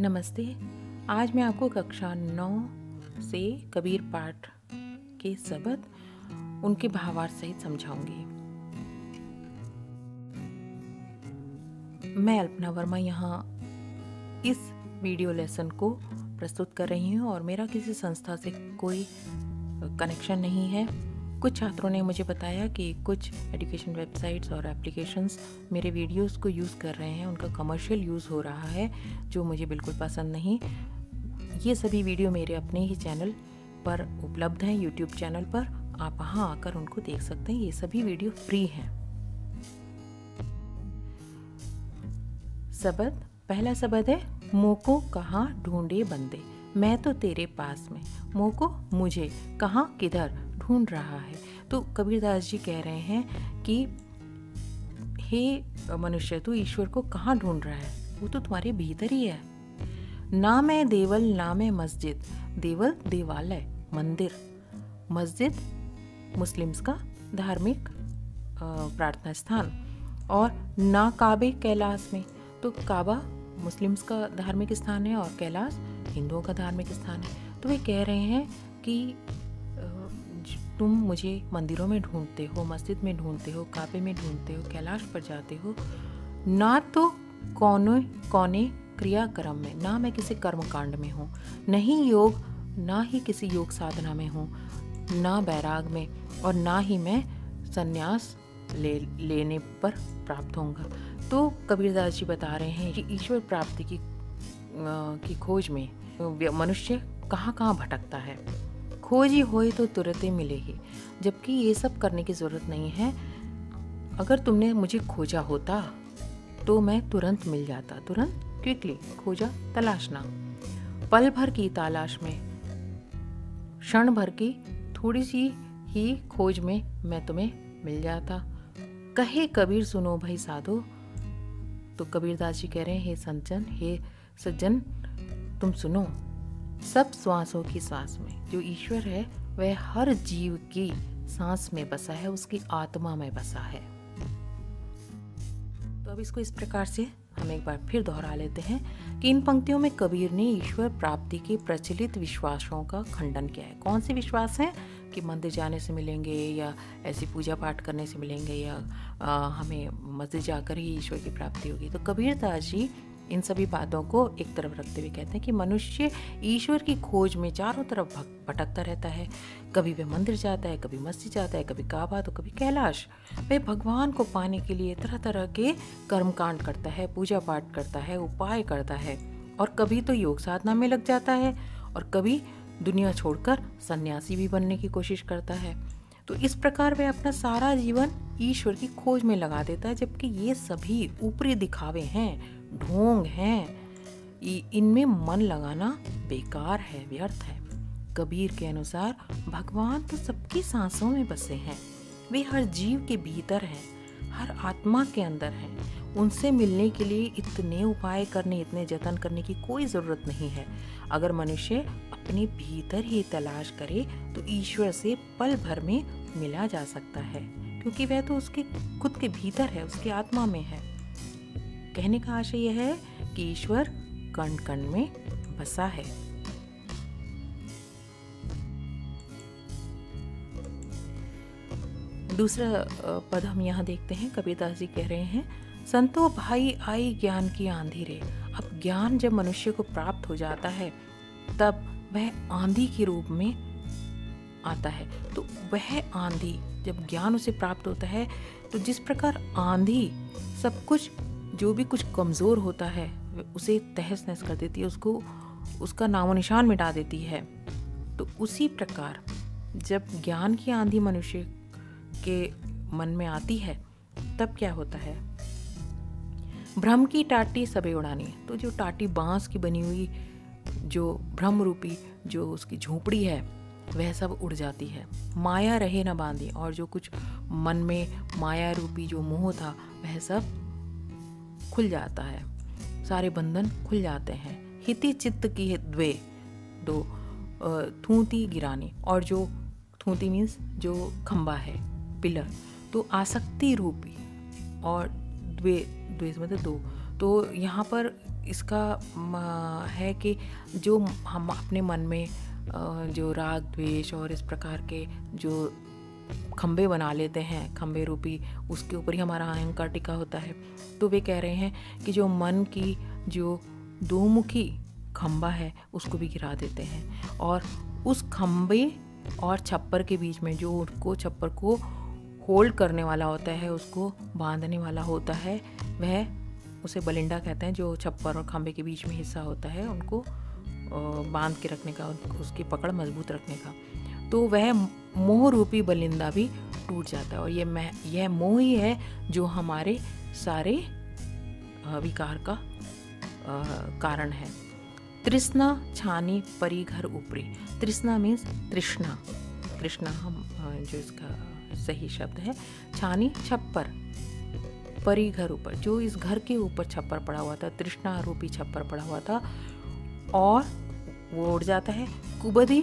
नमस्ते। आज मैं आपको कक्षा नौ से कबीर पाठ के सबद उनके भावार्थ सहित समझाऊँगी। मैं अल्पना वर्मा यहाँ इस वीडियो लेसन को प्रस्तुत कर रही हूँ और मेरा किसी संस्था से कोई कनेक्शन नहीं है। कुछ छात्रों ने मुझे बताया कि कुछ एजुकेशन वेबसाइट्स और एप्लीकेशंस मेरे वीडियोस को यूज़ कर रहे हैं, उनका कमर्शियल यूज़ हो रहा है, जो मुझे बिल्कुल पसंद नहीं। ये सभी वीडियो मेरे अपने ही चैनल पर उपलब्ध हैं यूट्यूब चैनल पर। आप वहाँ आकर उनको देख सकते हैं, ये सभी वीडियो फ्री हैं। सबद, पहला सबद है, मोको कहाँ ढूंढे बंदे। मैं तो तेरे पास में। मोको मुझे। कहाँ, किधर ढूंढ रहा है? तो कबीरदास जी कह रहे हैं कि, हे मनुष्य, तू ईश्वर को कहाँ ढूंढ रहा है? वो तो तुम्हारे भीतर ही है। ना मैं देवल, ना मैं मस्जिद। देवल, देवालय, मंदिर। मस्जिद, मुस्लिम्स का धार्मिक प्रार्थना स्थान और ना काबे कैलाश में। तो काबा मुस्लिम्स का धार्मिक स्थान है और कैलाश हिंदुओं का धार्मिक स्थान है। तो वे कह रहे हैं कि तुम मुझे मंदिरों में ढूंढते हो, मस्जिद में ढूंढते हो काबे में ढूंढते हो, कैलाश पर जाते हो, ना तो कौन, कौने क्रियाक्रम में, ना मैं किसी कर्म कांड में हूँ नहीं योग, ना ही किसी योग साधना में हूँ, ना बैराग में और ना ही मैं संन्यास ले, लेने पर प्राप्त होऊँगा। तो कबीरदास जी बता रहे हैं कि ईश्वर प्राप्ति की की खोज में मनुष्य कहाँ कहाँ भटकता है। खोज ही होए तो तुरंत ही मिले ही जबकि ये सब करने की ज़रूरत नहीं है। अगर तुमने मुझे खोजा होता तो मैं तुरंत मिल जाता, तुरंत क्विकली खोजा तलाशना पल भर की तलाश में, क्षण भर की थोड़ी सी ही खोज में मैं तुम्हें मिल जाता। कहे, कबीर सुनो भाई साधो। तो कबीरदास जी कह रहे हैं, हे संजन हे सज्जन, तुम सुनो। सब श्वासों की सांस में, जो ईश्वर है, वह हर जीव की सांस में बसा है, उसकी आत्मा में बसा है। तो अब इसको इस प्रकार से हम एक बार फिर दोहरा लेते हैं कि इन पंक्तियों में कबीर ने ईश्वर प्राप्ति के प्रचलित विश्वासों का खंडन किया है। कौन से विश्वास हैं? कि मंदिर जाने से मिलेंगे या ऐसी पूजा पाठ करने से मिलेंगे या आ, हमें मस्जिद जाकर ही ईश्वर की प्राप्ति होगी। तो कबीर दास जी इन सभी बातों को एक तरफ़ रखते हुए कहते हैं कि मनुष्य ईश्वर की खोज में चारों तरफ़ भटकता रहता है। कभी वह मंदिर जाता है कभी मस्जिद जाता है कभी काबा तो कभी कैलाश। वह भगवान को पाने के लिए तरह तरह के कर्मकांड करता है पूजा पाठ करता है उपाय करता है और कभी तो योग साधना में लग जाता है और कभी दुनिया छोड़कर सन्यासी भी बनने की कोशिश करता है। तो इस प्रकार वह अपना सारा जीवन ईश्वर की खोज में लगा देता है, जबकि ये सभी ऊपरी दिखावे हैं, ढोंग हैं। इनमें मन लगाना बेकार है, व्यर्थ है। कबीर के अनुसार भगवान तो सबकी सांसों में बसे हैं। वे हर जीव के भीतर हैं, हर आत्मा के अंदर हैं। उनसे मिलने के लिए इतने उपाय करने, इतने जतन करने की कोई ज़रूरत नहीं है। अगर मनुष्य अपने भीतर ही तलाश करे तो ईश्वर से पल भर में मिला जा सकता है, क्योंकि वह तो उसके, खुद के भीतर है, उसकी आत्मा में है। कहने का आशय यह है कि ईश्वर कण कण में बसा है। दूसरा पद हम यहाँ देखते हैं, कबीरदास जी कह रहे हैं संतो भाई आई ज्ञान की आंधी रे अब ज्ञान जब मनुष्य को प्राप्त हो जाता है, तब वह आंधी के रूप में आता है। तो वह आंधी जब ज्ञान उसे प्राप्त होता है तो जिस प्रकार आंधी सब कुछ, जो भी कुछ कमज़ोर होता है उसे तहस नहस कर देती है, उसको, उसका नामो निशान मिटा देती है। तो उसी प्रकार जब ज्ञान की आंधी मनुष्य के मन में आती है, तब क्या होता है? भ्रम की टाटी सबे उड़ानी तो जो टाटी बाँस की बनी हुई, जो भ्रम रूपी जो उसकी झोपड़ी है, वह सब उड़ जाती है। माया रहे न बांधी, और जो कुछ मन में माया रूपी जो मोह था, वह सब खुल जाता है। सारे बंधन खुल जाते हैं। हिति चित्त की द्वे, दो थूती गिरानी। और जो, थूती मीन्स जो खंबा है, पिलर। तो आसक्ति रूपी और द्वे द्वे मतलब दो। तो यहाँ पर इसका है कि जो हम अपने मन में जो राग, द्वेष और इस प्रकार के जो खंभे बना लेते हैं खंभे रूपी, उसके ऊपर ही हमारा अहंकार टिका होता है। तो वे कह रहे हैं कि जो मन की, जो दो मुखी खम्बा है, उसको भी गिरा देते हैं। और उस खंभे और छप्पर के बीच में, जो उनको, छप्पर को होल्ड करने वाला होता है, उसको बांधने वाला होता है, वह उसे बलिंडा कहते हैं, जो छप्पर और खंभे के बीच में हिस्सा होता है, उनको बाँध के रखने का, उसकी पकड़ मज़बूत रखने का। तो वह मोह रूपी बलिंदा भी टूट जाता है और ये मैं यह मोह ही है जो हमारे सारे विकार का कारण है। तृष्णा छानी परी घर ऊपरी। तृष्णा मीन्स तृष्णा। तृष्णा हम जो इसका सही शब्द है, छानी छप्पर, परी घर ऊपर, जो इस घर के ऊपर छप्पर पड़ा हुआ था, तृष्णा रूपी छप्पर पड़ा हुआ था, और वो उड़ जाता है कुबदी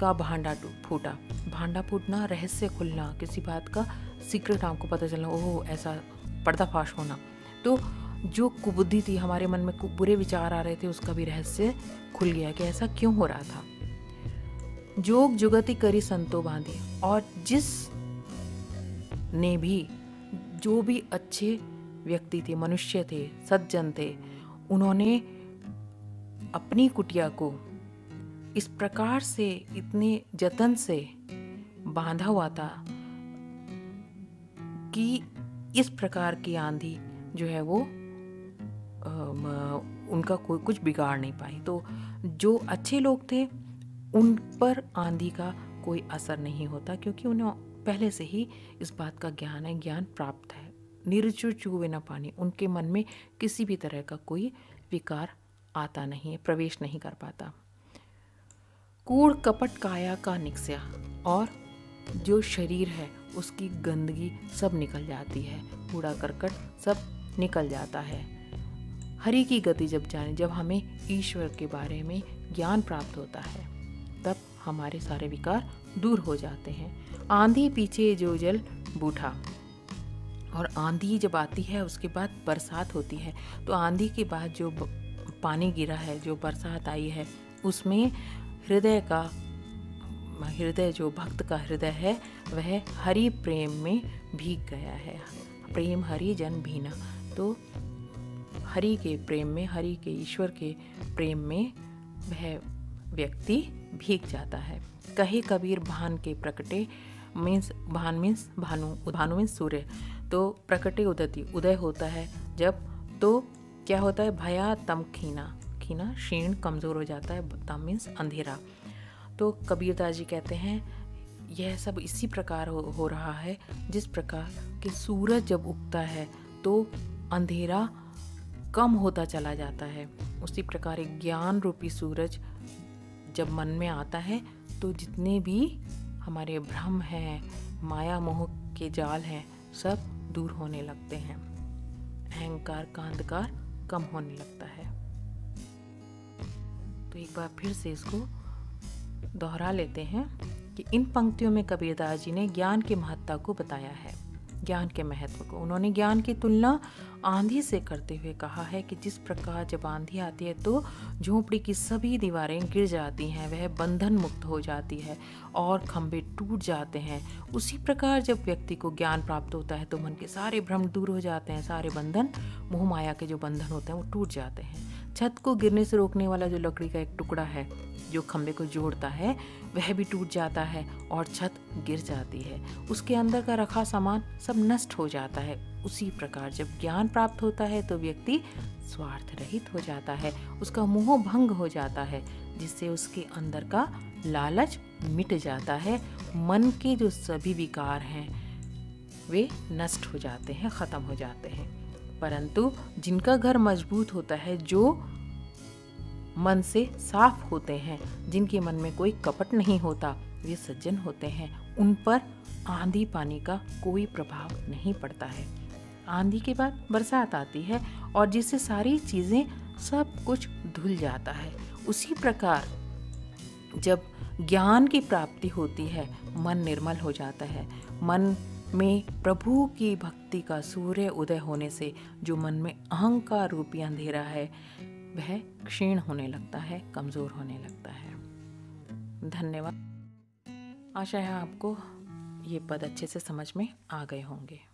का भांडा फूटा। भांडा फूटना, रहस्य खुलना, किसी बात का सीक्रेट आपको पता चलना, ओह, ऐसा पर्दाफाश होना। तो जो कुबुद्धि थी, हमारे मन में बुरे विचार आ रहे थे, उसका भी रहस्य खुल गया कि ऐसा क्यों हो रहा था। जोग जुगति करी संतो बांधी, और जिस ने भी जो भी अच्छे व्यक्ति थे, मनुष्य थे, सज्जन थे, उन्होंने अपनी कुटिया को इस प्रकार से, इतने जतन से बांधा हुआ था कि इस प्रकार की आंधी जो है वो उनका कोई कुछ बिगाड़ नहीं पाई। तो जो अच्छे लोग थे, उन पर आंधी का कोई असर नहीं होता, क्योंकि उन्हें पहले से ही इस बात का ज्ञान है, ज्ञान प्राप्त है। निर्चु चूवे न पानी, उनके मन में किसी भी तरह का कोई विकार आता नहीं है, प्रवेश नहीं कर पाता। कूड़ कपट काया का निकस्या, और जो शरीर है, उसकी गंदगी सब निकल जाती है। कूड़ा करकट सब निकल जाता है। हरि की गति जब जाने, जब हमें ईश्वर के बारे में ज्ञान प्राप्त होता है। तब हमारे सारे विकार दूर हो जाते हैं। आंधी पीछे जो जल बूढ़ा और आंधी जब आती है, उसके बाद बरसात होती है। तो आंधी के बाद जो पानी गिरा है, जो बरसात आई है, उसमें हृदय का, हृदय जो भक्त का हृदय है, वह हरि प्रेम में भीग गया है। प्रेम हरि, जन भीना। तो हरि के प्रेम में, हरि के ईश्वर के प्रेम में वह व्यक्ति भीग जाता है। कहे कबीर भान के प्रकटे मीन्स भान मीन्स भानु भानु मीन्स सूर्य। तो प्रकटे उदती उदय होता है जब तो क्या होता है? भया तम खीना खीना क्षीण कमज़ोर हो जाता है तम मीन्स अंधेरा। तो कबीरदास जी कहते हैं यह सब इसी प्रकार हो, हो रहा है जिस प्रकार कि सूरज जब उगता है तो अंधेरा कम होता चला जाता है। उसी प्रकार एक ज्ञान रूपी सूरज जब मन में आता है तो जितने भी हमारे भ्रम हैं, माया मोह के जाल हैं, सब दूर होने लगते हैं। अहंकार का अंधकार कम होने लगता है। तो एक बार फिर से इसको दोहरा लेते हैं कि इन पंक्तियों में कबीरदास जी ने ज्ञान की महत्ता को बताया है। ज्ञान के महत्व को। उन्होंने ज्ञान की तुलना आंधी से करते हुए कहा है कि जिस प्रकार जब आंधी आती है तो झोंपड़ी की सभी दीवारें गिर जाती हैं, वह बंधन मुक्त हो जाती है और खंभे टूट जाते हैं। उसी प्रकार जब व्यक्ति को ज्ञान प्राप्त होता है तो मन के सारे भ्रम दूर हो जाते हैं, सारे बंधन, मोह माया के जो बंधन होते हैं वो टूट जाते हैं। छत को गिरने से रोकने वाला जो लकड़ी का एक टुकड़ा है, जो खंभे को जोड़ता है, वह भी टूट जाता है और छत गिर जाती है। उसके अंदर का रखा सामान सब नष्ट हो जाता है। उसी प्रकार जब ज्ञान प्राप्त होता है तो व्यक्ति स्वार्थ रहित हो जाता है। उसका मोह भंग हो जाता है, जिससे उसके अंदर का लालच मिट जाता है। मन के जो सभी विकार हैं, वे नष्ट हो जाते हैं, ख़त्म हो जाते हैं। परंतु जिनका घर मज़बूत होता है, जो मन से साफ़ होते हैं, जिनके मन में कोई कपट नहीं होता, वे सज्जन होते हैं। उन पर आंधी पानी का कोई प्रभाव नहीं पड़ता है। आंधी के बाद बरसात आती है और जिससे सारी चीज़ें सब कुछ धुल जाता है। उसी प्रकार जब ज्ञान की प्राप्ति होती है, मन निर्मल हो जाता है। मन में प्रभु की भक्ति का सूर्य उदय होने से जो मन में अहंकार रूपी अंधेरा है, वह क्षीण होने लगता है, कमज़ोर होने लगता है। धन्यवाद। आशा है आपको ये पद अच्छे से समझ में आ गए होंगे।